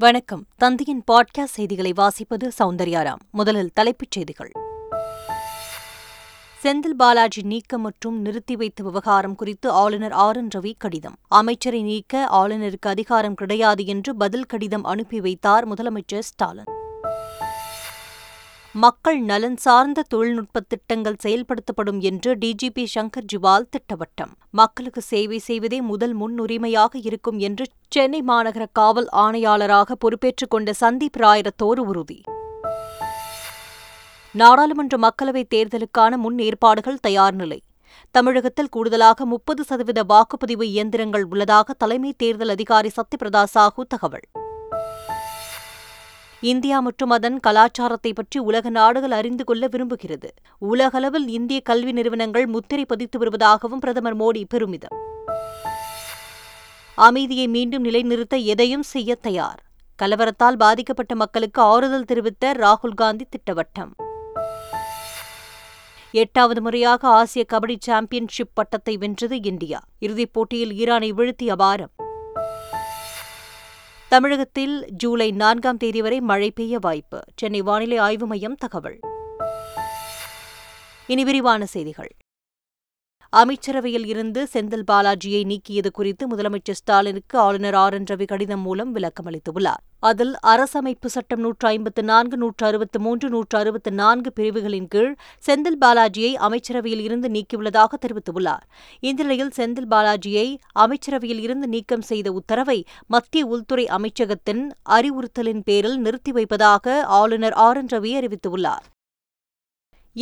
வணக்கம். தந்தையின் பாட்காஸ்ட் செய்திகளை வாசிப்பது சௌந்தர்யாராம். முதலில் தலைப்புச் செய்திகள். செந்தில் பாலாஜி நீக்கம் மற்றும் நிறுத்தி வைத்த விவகாரம் குறித்து ஆளுநர் ஆர் என் ரவி கடிதம். அமைச்சரை நீக்க ஆளுநருக்கு அதிகாரம் கிடையாது என்று பதில் கடிதம் அனுப்பி வைத்தார் முதலமைச்சர் ஸ்டாலின். மக்கள் நலன் சார்ந்த தொழில்நுட்ப திட்டங்கள் செயல்படுத்தப்படும் என்று டிஜிபி சங்கர் ஜிவால் திட்டவட்டம். மக்களுக்கு சேவை செய்வதே முதல் முன்னுரிமையாக இருக்கும் என்று சென்னை மாநகர காவல் ஆணையாளராக பொறுப்பேற்றுக் கொண்ட சந்தீப் ராயரத்தோர் உறுதி. நாடாளுமன்ற மக்களவைத் தேர்தலுக்கான முன் ஏற்பாடுகள் தயார் நிலை. தமிழகத்தில் கூடுதலாக முப்பது சதவீத வாக்குப்பதிவு இயந்திரங்கள் உள்ளதாக தலைமை தேர்தல் அதிகாரி சத்யபிரதா சாஹூ தகவல். இந்தியா மற்றும் அதன் கலாச்சாரத்தை பற்றி உலக நாடுகள் அறிந்து கொள்ள விரும்புகிறது. உலகளவில் இந்திய கல்வி நிறுவனங்கள் முத்திரை பதித்து வருவதாகவும் பிரதமர் மோடி பெருமிதம். அமைதியை மீண்டும் நிலைநிறுத்த எதையும் செய்ய தயார். கலவரத்தால் பாதிக்கப்பட்ட மக்களுக்கு ஆறுதல் தெரிவித்த ராகுல் காந்தி திட்டவட்டம். எட்டாவது முறையாக ஆசிய கபடி சாம்பியன்ஷிப் பட்டத்தை வென்றது இந்தியா. இறுதிப் போட்டியில் ஈரானை வீழ்த்தி அபாரம் தமிழகத்தில் ஜூலை நான்காம் தேதி வரை மழை பெய்ய வாய்ப்பு. சென்னை வானிலை ஆய்வு மையம் தகவல். இனி விரிவான செய்திகள். அமைச்சரவையில் இருந்து செந்தில் பாலாஜியை நீக்கியது குறித்து முதலமைச்சர் ஸ்டாலினுக்கு ஆளுநர் ஆர் என் ரவி கடிதம் மூலம் விளக்கம் அளித்துள்ளார். அதில் அரசமைப்பு சட்டம் நூற்று ஐம்பத்து நான்கு நூற்று அறுபத்து மூன்று நூற்று அறுபத்து நான்கு பிரிவுகளின் கீழ் செந்தில் பாலாஜியை அமைச்சரவையில் இருந்து நீக்கியுள்ளதாக தெரிவித்துள்ளார். இந்நிலையில் செந்தில் பாலாஜியை அமைச்சரவையில் இருந்து நீக்கம் செய்த உத்தரவை மத்திய உள்துறை அமைச்சகத்தின் அறிவுறுத்தலின் பேரில் நிறுத்தி வைப்பதாக ஆளுநர் ஆர் என் ரவி அறிவித்துள்ளார்.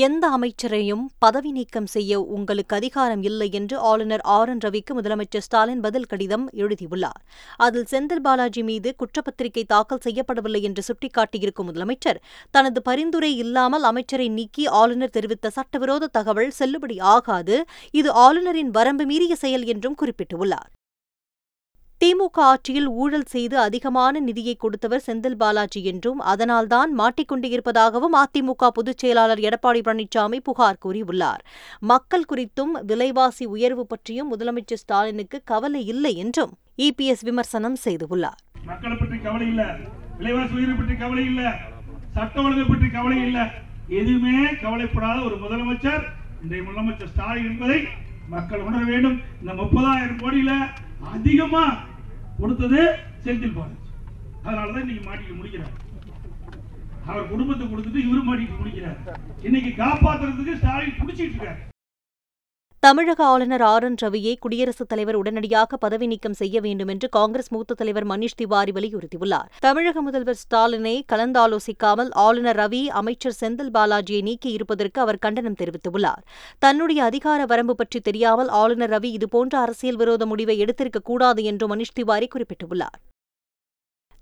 எந்த அமைச்சரையும் பதவி நீக்கம் செய்ய உங்களுக்கு அதிகாரம் இல்லை என்று ஆளுநர் ஆர் என் ரவிக்கு முதலமைச்சர் ஸ்டாலின் பதில் கடிதம் எழுதியுள்ளார். அதில் செந்தில் பாலாஜி மீது குற்றப்பத்திரிகை தாக்கல் செய்யப்படவில்லை என்று சுட்டிக்காட்டியிருக்கும் முதலமைச்சர் தனது பரிந்துரை இல்லாமல் அமைச்சரை நீக்கி ஆளுநர் தெரிவித்த சட்டவிரோத தகவல் செல்லுபடி ஆகாது இது ஆளுநரின் வரம்பு மீறிய செயல் என்றும் குறிப்பிட்டுள்ளார். திமுக ஆட்சியில் ஊழல் செய்து அதிகமான நிதியை கொடுத்தவர் செந்தில் பாலாஜி என்றும் அதனால்தான் மாட்டிக்கொண்டு இருப்பதாகவும் அதிமுக பொதுச் செயலாளர் எடப்பாடி பழனிசாமி புகார் கூறியுள்ளார். மக்கள் குறித்தும் விலைவாசி உயர்வு பற்றியும் முதலமைச்சர் ஸ்டாலினுக்கு கவலை இல்லை என்றும் இபிஎஸ் விமர்சனம் செய்துள்ளார். மக்களை பற்றி கவலை இல்ல. விலைவாசி உயர்வு பற்றி கவலை இல்ல. சட்ட ஒழுங்கு பற்றி கவலை இல்ல. எதுவுமே கவலைப்படாத ஒரு முதலமைச்சர் இன்றைய முதலமைச்சர் ஸ்டாலின் என்பதை மக்கள் உணர வேண்டும். இந்த முப்பதாயிரம் கோடியில அதிகமா கொடுத்தது செந்தில் பாலாஜி. அதனாலதான் இன்னைக்கு மாட்டிக்க முடிக்கிறார் அவர் குடும்பத்தை கொடுத்துட்டு இவரு மாட்டிக்க முடிக்கிறார். இன்னைக்கு காப்பாத்துறதுக்கு ஸ்டாலின் பிடிச்சிட்டு இருக்காரு. தமிழக ஆளுநர் ஆர் என் ரவியை குடியரசுத் தலைவர் உடனடியாக பதவி நீக்கம் செய்ய வேண்டும் என்று காங்கிரஸ் மூத்த தலைவர் மணிஷ் திவாரி வலியுறுத்தியுள்ளார். தமிழக முதல்வர் ஸ்டாலினை கலந்தாலோசிக்காமல் ஆளுநர் ரவி அமைச்சர் செந்தில் பாலாஜியை நீக்கியிருப்பதற்கு அவர் கண்டனம் தெரிவித்துள்ளார். தன்னுடைய அதிகார வரம்பு பற்றி தெரியாமல் ஆளுநர் ரவி இதுபோன்ற அரசியல் விரோத முடிவை எடுத்திருக்கக்கூடாது என்று மணிஷ் திவாரி குறிப்பிட்டுள்ளார்.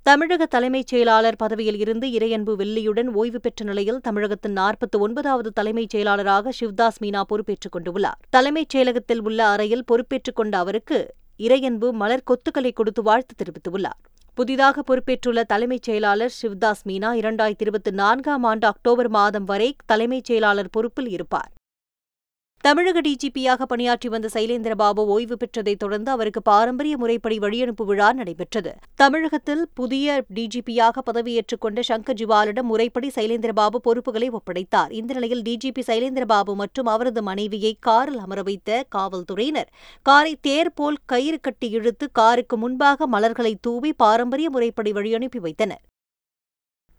தமிழக தலைமைச் செயலாளர் பதவியில் இருந்து இறையன்பு வெள்ளியுடன் ஓய்வு பெற்ற நிலையில் தமிழகத்தின் நாற்பத்தி ஒன்பதாவது தலைமைச் செயலாளராக சிவ்தாஸ் மீனா பொறுப்பேற்றுக் கொண்டுள்ளார். தலைமைச் செயலகத்தில் உள்ள அறையில் பொறுப்பேற்றுக் கொண்ட அவருக்கு இறையன்பு மலர் கொத்துக்களை கொடுத்து வாழ்த்து தெரிவித்துள்ளார். புதிதாக பொறுப்பேற்றுள்ள தலைமைச் செயலாளர் சிவ்தாஸ் மீனா இரண்டாயிரத்தி இருபத்தி நான்காம் ஆண்டு அக்டோபர் மாதம் வரை தலைமைச் செயலாளர் பொறுப்பில் இருப்பார். தமிழக டிஜிபியாக பணியாற்றி வந்த சைலேந்திரபாபு ஓய்வு பெற்றதைத் தொடர்ந்து அவருக்கு பாரம்பரிய முறைப்படி வழியனுப்பு விழா நடைபெற்றது. தமிழகத்தில் புதிய டிஜிபியாக பதவியேற்றுக் கொண்ட சங்கர் ஜிவாலிடம் முறைப்படி சைலேந்திரபாபு பொறுப்புகளை ஒப்படைத்தார். இந்த நிலையில் டிஜிபி சைலேந்திரபாபு மற்றும் அவரது மனைவியை காரில் அமர வைத்த காவல்துறையினர் காரை தேர் போல் கயிறு கட்டி இழுத்து காருக்கு முன்பாக மலர்களை தூவி பாரம்பரிய முறைப்படி வழியனுப்பி வைத்தனர்.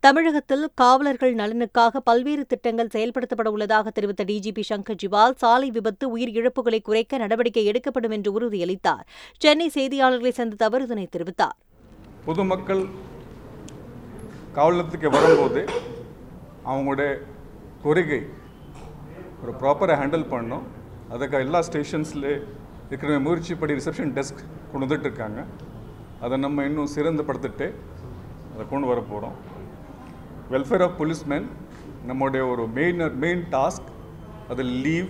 தமிழகத்தில் காவலர்கள் நலனுக்காக பல்வேறு திட்டங்கள் செயல்படுத்தப்பட உள்ளதாக தெரிவித்த டிஜிபி சங்கர் ஜிவால் சாலை விபத்து உயிர் இழப்புகளை குறைக்க நடவடிக்கை எடுக்கப்படும் என்று உறுதியளித்தார். சென்னை செய்தியாளர்களை சந்தித்த அவர் இதனை தெரிவித்தார். பொதுமக்கள் காவலத்துக்கு வரும்போது அவங்களுடைய குறைகை ஒரு ப்ராப்பராக ஹேண்டில் பண்ணணும். அதுக்கு எல்லா ஸ்டேஷன்ஸில் இருக்கிற முயற்சிப்படி ரிசப்ஷன் டெஸ்க் கொண்டு வந்துட்டு இருக்காங்க. அதை நம்ம இன்னும் சிறந்துபடுத்திட்டு அதை கொண்டு வர போகிறோம் வெல்ஃபேர் ஆஃப் போலீஸ்மேன் நம்முடைய ஒரு மெயின் மெயின் டாஸ்க் அது லீவ்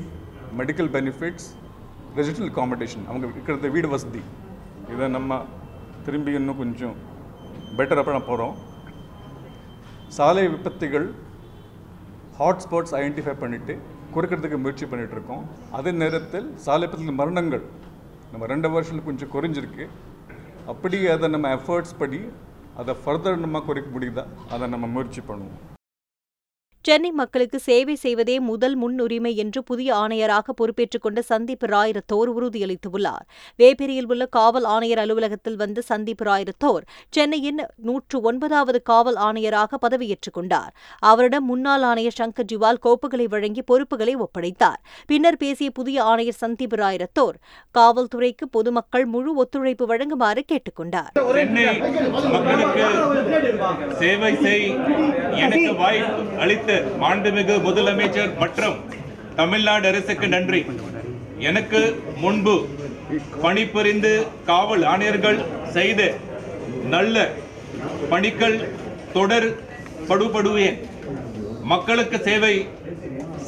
மெடிக்கல் பெனிஃபிட்ஸ் ரெஜிஸ்டல் காம்படிஷன் அவங்க இருக்கிறது வீடு வசதி. இதை நம்ம திரும்பி இன்னும் கொஞ்சம் பெட்டராக பண்ண போகிறோம் சாலை விபத்துகள் ஹாட்ஸ்பாட்ஸ் ஐடென்டிஃபை பண்ணிவிட்டு குறைக்கிறதுக்கு முயற்சி பண்ணிகிட்ருக்கோம் இருக்கோம். அதே நேரத்தில் சாலை விபத்தில் மரணங்கள். நம்ம ரெண்டு வருஷத்தில் கொஞ்சம் குறைஞ்சிருக்கு. அப்படி அதை நம்ம எஃபர்ட்ஸ் படி அதை ஃபர்தர் நம்ம குறைக்க முடியுதா? அதை நம்ம முயற்சி பண்ணுவோம். சென்னை மக்களுக்கு சேவை செய்வதே முதல் முன்னுரிமை என்று புதிய ஆணையராக பொறுப்பேற்றுக் கொண்ட சந்தீப் ராய் ரத்தோர் உறுதியளித்துள்ளார். வேப்பேரியில் உள்ள காவல் ஆணையர் அலுவலகத்தில் வந்த சந்தீப் ராய் ரத்தோர் சென்னையின் நூற்று ஒன்பதாவது காவல் ஆணையராக பதவியேற்றுக் கொண்டார். அவரிடம் முன்னாள் ஆணையர் சங்கர் ஜிவால் கோப்புகளை வழங்கி பொறுப்புகளை ஒப்படைத்தார். பின்னர் பேசிய புதிய ஆணையர் சந்தீப் ராய் ரத்தோர் காவல்துறைக்கு பொதுமக்கள் முழு ஒத்துழைப்பு வழங்குமாறு கேட்டுக் கொண்டார். சேவை செய் எனக்கு வாய்ப்பு அளித்த மாண்புமிகு முதலமைச்சர் மற்றும் தமிழ்நாடு அரசுக்கு நன்றி. எனக்கு முன்பு பணிபுரிந்து காவல் ஆணையர்கள் செய்த நல்ல பணிகள் தொடர் படுபடுவேன். மக்களுக்கு சேவை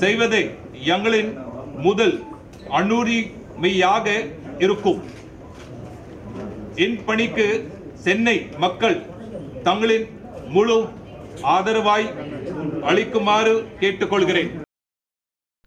செய்வதே எங்களின் முதல் அனுரிமையாக இருக்கும். என் பணிக்கு சென்னை மக்கள் தங்களின் முழு ஆதரவாய் அளிக்குமாறு கேட்டுக்கொள்கிறேன்.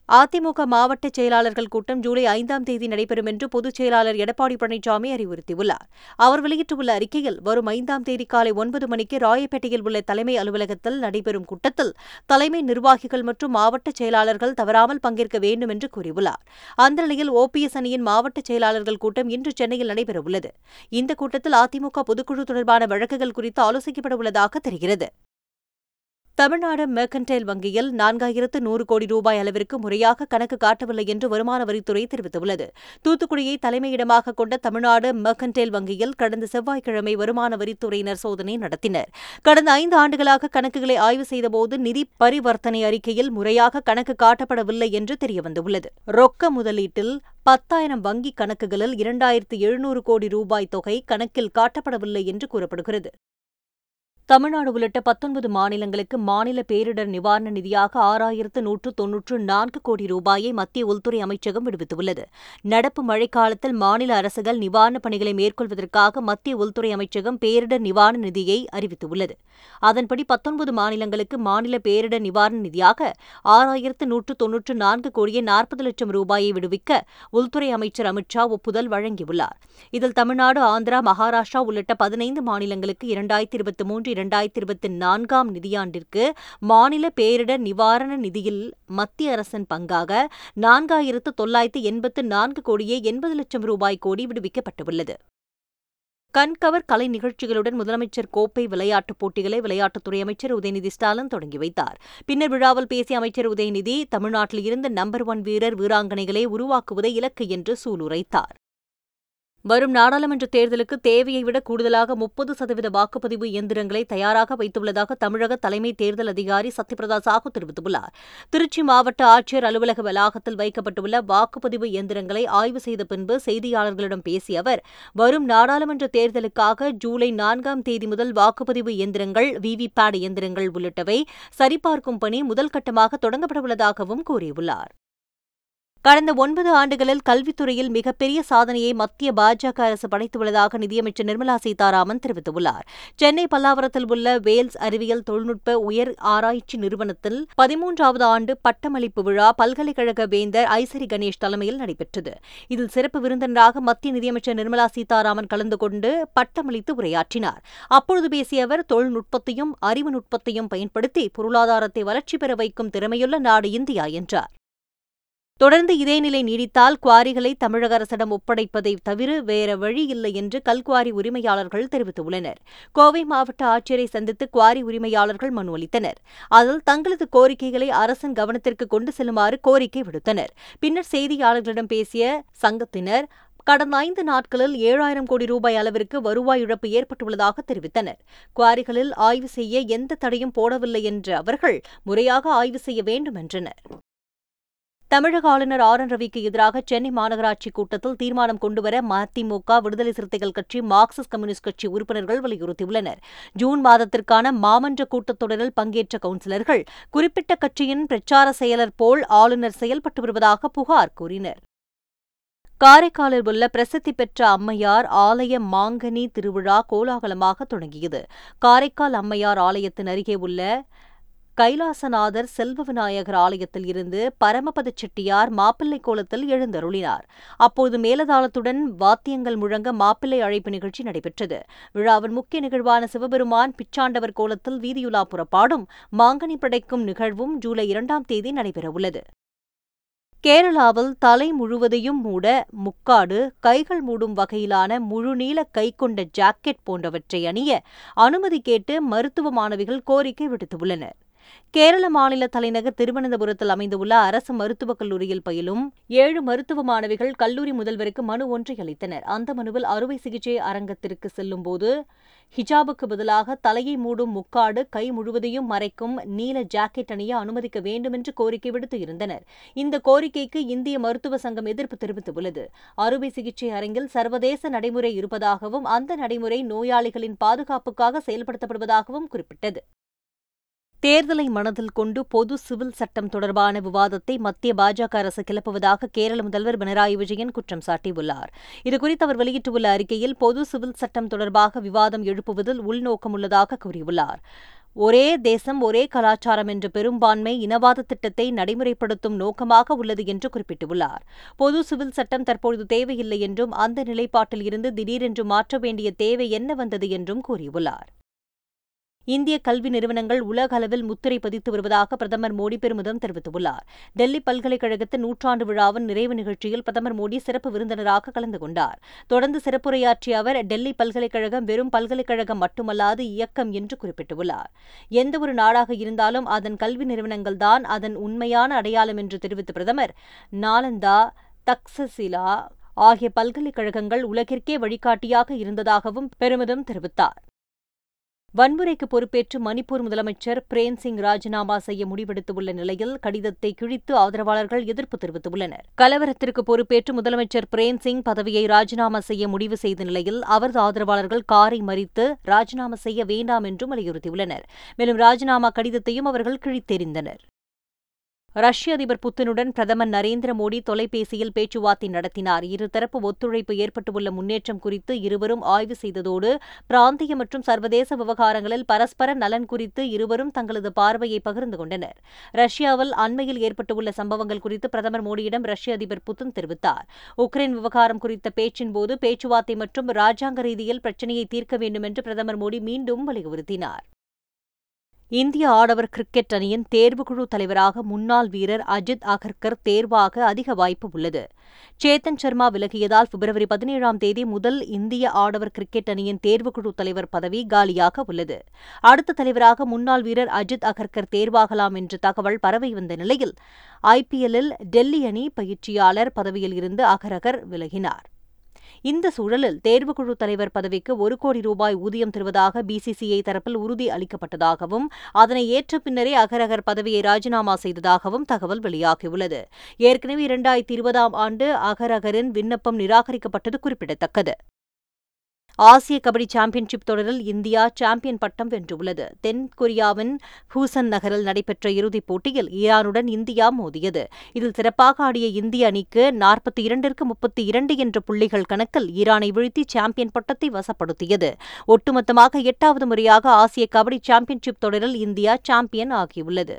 அதிமுக மாவட்ட செயலாளர்கள் கூட்டம் ஜூலை ஐந்தாம் தேதி நடைபெறும் என்று பொதுச் செயலாளர் எடப்பாடி பழனிசாமி அறிவுறுத்தியுள்ளார். அவர் வெளியிட்டுள்ள அறிக்கையில் வரும் ஐந்தாம் தேதி காலை ஒன்பது மணிக்கு ராயப்பேட்டையில் உள்ள தலைமை அலுவலகத்தில் நடைபெறும் கூட்டத்தில் தலைமை நிர்வாகிகள் மற்றும் மாவட்ட செயலாளர்கள் தவறாமல் பங்கேற்க வேண்டும் என்று கூறியுள்ளார். அந்த நிலையில் ஓபிஎஸ் அணியின் மாவட்ட செயலாளர்கள் கூட்டம் இன்று சென்னையில் நடைபெறவுள்ளது. இந்த கூட்டத்தில் அதிமுக பொதுக்குழு தொடர்பான வழக்குகள் குறித்து ஆலோசிக்கப்பட உள்ளதாக தெரிகிறது. தமிழ்நாடு மெர்கன்டைல் வங்கியில் நான்காயிரத்து நூறு கோடி ரூபாய் அளவிற்கு முறையாக கணக்கு காட்டவில்லை என்று வருமான வரித்துறை தெரிவித்துள்ளது. தூத்துக்குடியை தலைமையிடமாக கொண்ட தமிழ்நாடு மெர்கன்டைல் வங்கியில் கடந்த செவ்வாய்க்கிழமை வருமான வரித்துறையினர் சோதனை நடத்தினர். கடந்த ஐந்து ஆண்டுகளாக கணக்குகளை ஆய்வு செய்தபோது நிதி பரிவர்த்தனை அறிக்கையில் முறையாக கணக்கு காட்டப்படவில்லை என்று தெரியவந்துள்ளது. ரொக்க முதலீட்டில் பத்தாயிரம் வங்கிக் கணக்குகளில் இரண்டாயிரத்து எழுநூறு கோடி ரூபாய் தொகை கணக்கில் காட்டப்படவில்லை என்று கூறப்படுகிறது. தமிழ்நாடு உள்ளிட்ட பத்தொன்பது மாநிலங்களுக்கு மாநில பேரிடர் நிவாரண நிதியாக ஆறாயிரத்து நூற்று தொன்னூற்று நான்கு கோடி ரூபாயை மத்திய உள்துறை அமைச்சகம் விடுவித்துள்ளது. நடப்பு மழைக்காலத்தில் மாநில அரசுகள் நிவாரணப் பணிகளை மேற்கொள்வதற்காக மத்திய உள்துறை அமைச்சகம் பேரிடர் நிவாரண நிதியை அறிவித்துள்ளது. அதன்படி பத்தொன்பது மாநிலங்களுக்கு மாநில பேரிடர் நிவாரண நிதியாக ஆறாயிரத்து நூற்று தொன்னூற்று நான்கு கோடியே நாற்பது லட்சம் ரூபாயை விடுவிக்க உள்துறை அமைச்சர் அமித்ஷா ஒப்புதல் வழங்கியுள்ளார். இதில் தமிழ்நாடு ஆந்திரா மகாராஷ்டிரா உள்ளிட்ட பதினைந்து மாநிலங்களுக்கு இரண்டாயிரத்தி இருபத்தி மூன்று இரண்டாயிரத்தி இருபத்தி நான்காம் நிதியாண்டிற்கு மாநில பேரிடர் நிவாரண நிதியில் மத்திய அரசின் பங்காக நான்காயிரத்து தொள்ளாயிரத்து எண்பத்து நான்கு கோடியே எண்பது லட்சம் ரூபாய் கோடி விடுவிக்கப்பட்டுள்ளது. கண்கவர் கலை நிகழ்ச்சிகளுடன் முதலமைச்சர் கோப்பை விளையாட்டுப் போட்டிகளை விளையாட்டுத்துறை அமைச்சர் உதயநிதி ஸ்டாலின் தொடங்கி வைத்தார். பின்னர் விழாவில் பேசிய அமைச்சர் உதயநிதி தமிழ்நாட்டில் இருந்த நம்பர் ஒன் வீரர் வீராங்கனைகளை உருவாக்குவதே இலக்கு என்று சூளுரைத்தார். வரும் நாடாளுமன்ற தேர்தலுக்கு தேவையை விட கூடுதலாக முப்பது சதவீத வாக்குப்பதிவு இயந்திரங்களை தயாராக வைத்துள்ளதாக தமிழக தலைமை தேர்தல் அதிகாரி சத்யபிரதா சாஹூ தெரிவித்துள்ளார். திருச்சி மாவட்ட ஆட்சியர் அலுவலக வளாகத்தில் வைக்கப்பட்டுள்ள வாக்குப்பதிவு இயந்திரங்களை ஆய்வு செய்த பின்பு செய்தியாளர்களிடம் பேசிய அவர் வரும் நாடாளுமன்ற தேர்தலுக்காக ஜூலை நான்காம் தேதி முதல் வாக்குப்பதிவு இயந்திரங்கள் விவிபேட் இயந்திரங்கள் உள்ளிட்டவை சரிபார்க்கும் பணி முதல் கட்டமாக தொடங்கப்படவுள்ளதாகவும் கூறியுள்ளார். கடந்த ஒன்பது ஆண்டுகளில் கல்வித்துறையில் மிகப்பெரிய சாதனையை மத்திய பாஜக அரசு படைத்துள்ளதாக நிதியமைச்சர் நிர்மலா சீதாராமன் தெரிவித்துள்ளார். சென்னை பல்லாவரத்தில் உள்ள வேல்ஸ் அறிவியல் தொழில்நுட்ப உயர் ஆராய்ச்சி நிறுவனத்தில் பதிமூன்றாவது ஆண்டு பட்டமளிப்பு விழா பல்கலைக்கழக வேந்தர் ஐசரி கணேஷ் தலைமையில் நடைபெற்றது. இதில் சிறப்பு விருந்தினராக மத்திய நிதியமைச்சர் நிர்மலா சீதாராமன் கலந்து கொண்டு பட்டமளித்து உரையாற்றினார். அப்பொழுது பேசிய அவர் தொழில்நுட்பத்தையும் அறிவு நுட்பத்தையும் பயன்படுத்தி பொருளாதாரத்தை வளர்ச்சி பெற வைக்கும் திறமையுள்ள நாடு இந்தியா என்றார். தொடர்ந்து இதே நிலை நீடித்தால் குவாரிகளை தமிழக அரசிடம் ஒப்படைப்பதை தவிர வேற வழி இல்லை என்று கல்குவாரி உரிமையாளர்கள் தெரிவித்துள்ளனர். கோவை மாவட்ட ஆட்சியரை சந்தித்து குவாரி உரிமையாளர்கள் மனு அளித்தனர். அதில் தங்களது கோரிக்கைகளை அரசின் கவனத்திற்கு கொண்டு செல்லுமாறு கோரிக்கை விடுத்தனர். பின்னர் செய்தியாளர்களிடம் பேசிய சங்கத்தினர் கடந்த ஐந்து நாட்களில் ஏழாயிரம் கோடி ரூபாய் அளவிற்கு வருவாய் இழப்பு ஏற்பட்டுள்ளதாக தெரிவித்தனர். குவாரிகளில் ஆய்வு செய்ய எந்த தடையும் போடவில்லை என்ற அவர்கள் முறையாக ஆய்வு செய்ய வேண்டும் என்றனர். தமிழக ஆளுநர் ஆர். என். ரவிக்கு எதிராக சென்னை மாநகராட்சி கூட்டத்தில் தீர்மானம் கொண்டுவர மதிமுக விடுதலை சிறுத்தைகள் கட்சி மார்க்சிஸ்ட் கம்யூனிஸ்ட் கட்சி உறுப்பினர்கள் வலியுறுத்தியுள்ளனர். ஜூன் மாதத்திற்கான மாமன்ற கூட்டத்தொடரில் பங்கேற்ற கவுன்சிலர்கள் குறிப்பிட்ட கட்சியின் பிரச்சார செயலர் போல் ஆளுநர் செயல்பட்டு வருவதாக புகார் கூறினர். காரைக்காலில் உள்ள பிரசித்தி பெற்ற அம்மையார் ஆலய மாங்கனி திருவிழா கோலாகலமாக தொடங்கியது. காரைக்கால் அம்மையார் ஆலயத்தின் அருகே உள்ள கைலாசநாதர் செல்வ விநாயகர் ஆலயத்தில் இருந்து பரமபத செட்டியார் மாப்பிள்ளை கோலத்தில் எழுந்தருளினார். அப்போது மேலதாளத்துடன் வாத்தியங்கள் முழங்க மாப்பிள்ளை அழைப்பு நிகழ்ச்சி நடைபெற்றது. விழாவின் முக்கிய நிகழ்வான சிவபெருமான் பிச்சாண்டவர் கோலத்தில் வீதியுலா புறப்பாடும் மாங்கனி படைக்கும் நிகழ்வும் ஜூலை இரண்டாம் தேதி நடைபெறவுள்ளது. கேரளாவில் தலை முழுவதையும் மூட முக்காடு கைகள் மூடும் வகையிலான முழுநீள கை கொண்ட ஜாக்கெட் போன்றவற்றை அணிய அனுமதி கேட்டு மருத்துவ மாணவிகள் கோரிக்கை விடுத்துள்ளனர். கேரள மாநில தலைநகர் திருவனந்தபுரத்தில் அமைந்துள்ள அரசு மருத்துவக் கல்லூரியில் பயிலும் ஏழு மருத்துவ மாணவிகள் கல்லூரி முதல்வருக்கு மனு ஒன்றை அளித்தனர். அந்த மனுவில் அறுவை சிகிச்சை அரங்கத்திற்கு செல்லும்போது ஹிஜாபுக்கு பதிலாக தலையை மூடும் முக்காடு கை முழுவதையும் மறைக்கும் நீல ஜாக்கெட் அணிய அனுமதிக்க வேண்டும் என்று கோரிக்கை விடுத்து இருந்தனர். இந்த கோரிக்கைக்கு இந்திய மருத்துவ சங்கம் எதிர்ப்பு தெரிவித்துள்ளது. அறுவை சிகிச்சை அரங்கில் சர்வதேச நடைமுறை இருப்பதாகவும் அந்த நடைமுறை நோயாளிகளின் பாதுகாப்புக்காக செயல்படுத்தப்படுவதாகவும் குறிப்பிட்டது. தேர்தலை மனதில் கொண்டு பொது சிவில் சட்டம் தொடர்பான விவாதத்தை மத்திய பாஜக அரசு கிளப்புவதாக கேரள முதல்வர் பினராயி விஜயன் குற்றம் சாட்டியுள்ளார். இதுகுறித்து அவர் வெளியிட்டுள்ள அறிக்கையில் பொது சிவில் சட்டம் தொடர்பாக விவாதம் எழுப்புவதில் உள்நோக்கம் உள்ளதாக கூறியுள்ளார். ஒரே தேசம் ஒரே கலாச்சாரம் என்ற பெரும்பான்மை இனவாத திட்டத்தை நடைமுறைப்படுத்தும் நோக்கமாக உள்ளது என்று குறிப்பிட்டுள்ளார். பொது சிவில் சட்டம் தற்பொழுது தேவையில்லை என்றும் அந்த நிலைப்பாட்டில் இருந்து திடீரென்று மாற்ற வேண்டிய தேவை என்ன வந்தது என்றும் கூறியுள்ளார். இந்திய கல்வி நிறுவனங்கள் உலக அளவில் முத்திரை பதித்து வருவதாக பிரதமர் மோடி பெருமிதம் தெரிவித்துள்ளார். டெல்லி பல்கலைக்கழகத்தின் நூற்றாண்டு விழாவின் நிறைவு நிகழ்ச்சியில் பிரதமர் மோடி சிறப்பு விருந்தினராக கலந்து கொண்டார். தொடர்ந்து சிறப்புரையாற்றிய அவர் டெல்லி பல்கலைக்கழகம் வெறும் பல்கலைக்கழகம் மட்டுமல்லாது இயக்கம் என்று குறிப்பிட்டுள்ளார். எந்தவொரு நாடாக இருந்தாலும் அதன் கல்வி நிறுவனங்கள்தான் அதன் உண்மையான அடையாளம் என்று தெரிவித்த பிரதமர் நாலந்தா தக்சசிலா ஆகிய பல்கலைக்கழகங்கள் உலகிற்கே வழிகாட்டியாக இருந்ததாகவும் பெருமிதம் தெரிவித்தார். வன்முறைக்கு பொறுப்பேற்று மணிப்பூர் முதலமைச்சர் பிரேம் சிங் ராஜினாமா செய்ய முடிவெடுத்துள்ள நிலையில் கடிதத்தை கிழித்து ஆதரவாளர்கள் எதிர்ப்பு தெரிவித்துள்ளனர். கலவரத்திற்கு பொறுப்பேற்று முதலமைச்சர் பிரேம் சிங் பதவியை ராஜினாமா செய்ய முடிவு செய்த நிலையில் அவரது ஆதரவாளர்கள் காரை மறித்து ராஜினாமா செய்ய வேண்டாம் என்றும் வலியுறுத்தியுள்ளனர். மேலும் ராஜினாமா கடிதத்தையும் அவர்கள் கிழித்தெறிந்தனர். ரஷ்ய அதிபர் புத்தினுடன் பிரதமர் நரேந்திர மோடி தொலைபேசியில் பேச்சுவார்த்தை நடத்தினார். இருதரப்பு ஒத்துழைப்பு ஏற்பட்டுள்ள முன்னேற்றம் குறித்து இருவரும் ஆய்வு செய்ததோடு பிராந்திய மற்றும் சர்வதேச விவகாரங்களில் பரஸ்பர நலன் குறித்து இருவரும் தங்களது பார்வையை பகிர்ந்து கொண்டனர். ரஷ்யாவில் அண்மையில் ஏற்பட்டுள்ள சம்பவங்கள் குறித்து பிரதமர் மோடியிடம் ரஷ்ய அதிபர் புத்தின் தெரிவித்தார். உக்ரைன் விவகாரம் குறித்த பேச்சின்போது பேச்சுவார்த்தை மற்றும் ராஜாங்க ரீதியில் பிரச்சினையை தீர்க்க வேண்டும் என்று பிரதமர் மோடி மீண்டும் வலியுறுத்தினார். இந்திய ஆடவர் கிரிக்கெட் அணியின் தேர்வுக்குழு தலைவராக முன்னாள் வீரர் அஜித் அகர்கர் தேர்வாக அதிக வாய்ப்பு உள்ளது. சேத்தன் சர்மா விலகியதால் பிப்ரவரி பதினேழாம் தேதி முதல் இந்திய ஆடவர் கிரிக்கெட் அணியின் தேர்வுக்குழு தலைவர் பதவி காலியாக உள்ளது. அடுத்த தலைவராக முன்னாள் வீரர் அஜித் அகர்கர் தேர்வாகலாம் என்ற தகவல் பரவி வந்த நிலையில் ஐபிஎல்லில் டெல்லி அணி பயிற்சியாளர் பதவியில் இருந்து அகரகர் விலகினார். இந்த சூழலில் தேர்வுக்குழு தலைவர் பதவிக்கு ஒரு கோடி ரூபாய் ஊதியம் தருவதாக பிசிசிஐ தரப்பில் உறுதி அளிக்கப்பட்டதாகவும் அதனை ஏற்ற பின்னரே அகரகர் பதவியை ராஜினாமா செய்ததாகவும் தகவல் வெளியாகியுள்ளது. ஏற்கனவே இரண்டாயிரத்தி இருபதாம் ஆண்டு அகரகரின் விண்ணப்பம் நிராகரிக்கப்பட்டது குறிப்பிடத்தக்கது. ஆசிய கபடி சாம்பியன்ஷிப் தொடரில் இந்தியா சாம்பியன் பட்டம் வென்றுள்ளது. தென் கொரியாவின் ஹூசன் நகரில் நடைபெற்ற இறுதிப் போட்டியில் ஈரானுடன் இந்தியா மோதியது. இதில் சிறப்பாக ஆடிய இந்திய அணிக்கு நாற்பத்தி இரண்டிற்கு முப்பத்தி இரண்டு என்ற புள்ளிகள் கணக்கில் ஈரானை வீழ்த்தி சாம்பியன் பட்டத்தை வசப்படுத்தியது. ஒட்டுமொத்தமாக எட்டாவது முறையாக ஆசிய கபடி சாம்பியன்ஷிப் தொடரில் இந்தியா சாம்பியன் ஆகியுள்ளது.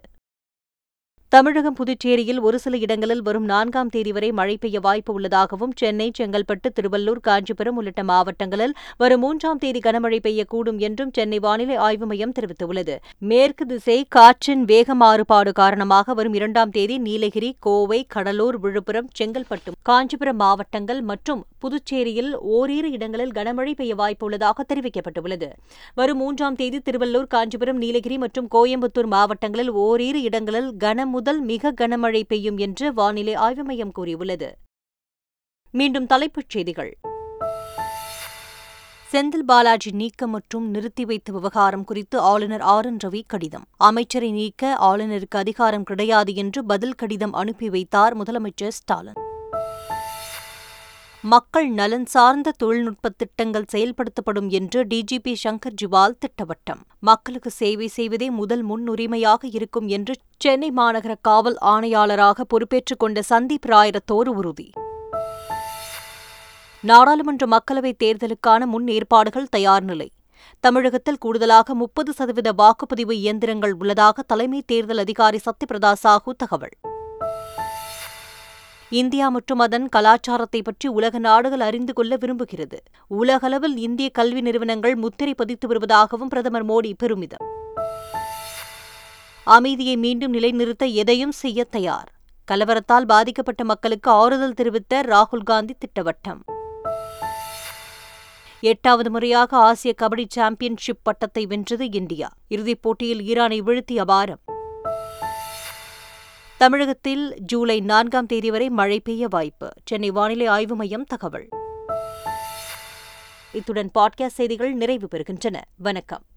தமிழகம் புதுச்சேரியில் ஒரு சில இடங்களில் வரும் நான்காம் தேதி வரை மழை பெய்ய வாய்ப்பு உள்ளதாகவும் சென்னை செங்கல்பட்டு திருவள்ளூர் காஞ்சிபுரம் உள்ளிட்ட மாவட்டங்களில் வரும் மூன்றாம் தேதி கனமழை பெய்யக்கூடும் என்றும் சென்னை வானிலை ஆய்வு மையம் தெரிவித்துள்ளது. மேற்கு திசை காற்றின் வேக மாறுபாடு காரணமாக வரும் இரண்டாம் தேதி நீலகிரி கோவை கடலூர் விழுப்புரம் செங்கல்பட்டு காஞ்சிபுரம் மாவட்டங்கள் மற்றும் புதுச்சேரியில் ஓரிரு இடங்களில் கனமழை பெய்ய வாய்ப்பு உள்ளதாக தெரிவிக்கப்பட்டுள்ளது. வரும் மூன்றாம் தேதி திருவள்ளூர் காஞ்சிபுரம் நீலகிரி மற்றும் கோயம்புத்தூர் மாவட்டங்களில் ஓரிரு இடங்களில் கன முதல் மிக கனமழை பெய்யும் என்று வானிலை ஆய்வு மையம் கூறியுள்ளது. மீண்டும் தலைப்புச் செய்திகள். செந்தில் பாலாஜி நீக்கம் மற்றும் நிறுத்தி வைத்த விவகாரம் குறித்து ஆளுநர் ஆர் என் ரவி கடிதம். அமைச்சரை நீக்க ஆளுநருக்கு அதிகாரம் கிடையாது என்று பதில் கடிதம் அனுப்பி வைத்தார் முதலமைச்சர் ஸ்டாலின். மக்கள் நலன் சார்ந்த தொழில்நுட்ப திட்டங்கள் செயல்படுத்தப்படும் என்று டிஜிபி சங்கர் ஜிவால் திட்டவட்டம். மக்களுக்கு சேவை செய்வதே முதல் முன்னுரிமையாக இருக்கும் என்று சென்னை மாநகர காவல் ஆணையாளராக பொறுப்பேற்றுக் கொண்ட சந்தீப் ராயரத்தோர் உறுதி. நாடாளுமன்ற மக்களவைத் தேர்தலுக்கான முன் ஏற்பாடுகள் தயார் நிலை. தமிழகத்தில் கூடுதலாக முப்பது சதவீத வாக்குப்பதிவு இயந்திரங்கள் உள்ளதாக தலைமை தேர்தல் அதிகாரி சத்யபிரதா சாஹூ தகவல். இந்தியா மற்றும் அதன் கலாச்சாரத்தை பற்றி உலக நாடுகள் அறிந்து கொள்ள விரும்புகிறது. உலகளவில் இந்திய கல்வி நிறுவனங்கள் முத்திரை பதித்து வருவதாகவும் பிரதமர் மோடி பெருமிதம். அமைதியை மீண்டும் நிலைநிறுத்த எதையும் செய்ய தயார். கலவரத்தால் பாதிக்கப்பட்ட மக்களுக்கு ஆறுதல் தெரிவித்த ராகுல் காந்தி திட்டவட்டம். எட்டாவது முறையாக ஆசிய கபடி சாம்பியன்ஷிப் பட்டத்தை வென்றது இந்தியா. இறுதிப் போட்டியில் ஈரானை வீழ்த்தி அபாரம் தமிழகத்தில் ஜூலை நான்காம் தேதி வரை மழை பெய்ய வாய்ப்பு. சென்னை வானிலை ஆய்வு மையம் தகவல். இத்துடன் பாட்காஸ்ட் செய்திகள் நிறைவு பெறுகின்றன. வணக்கம்.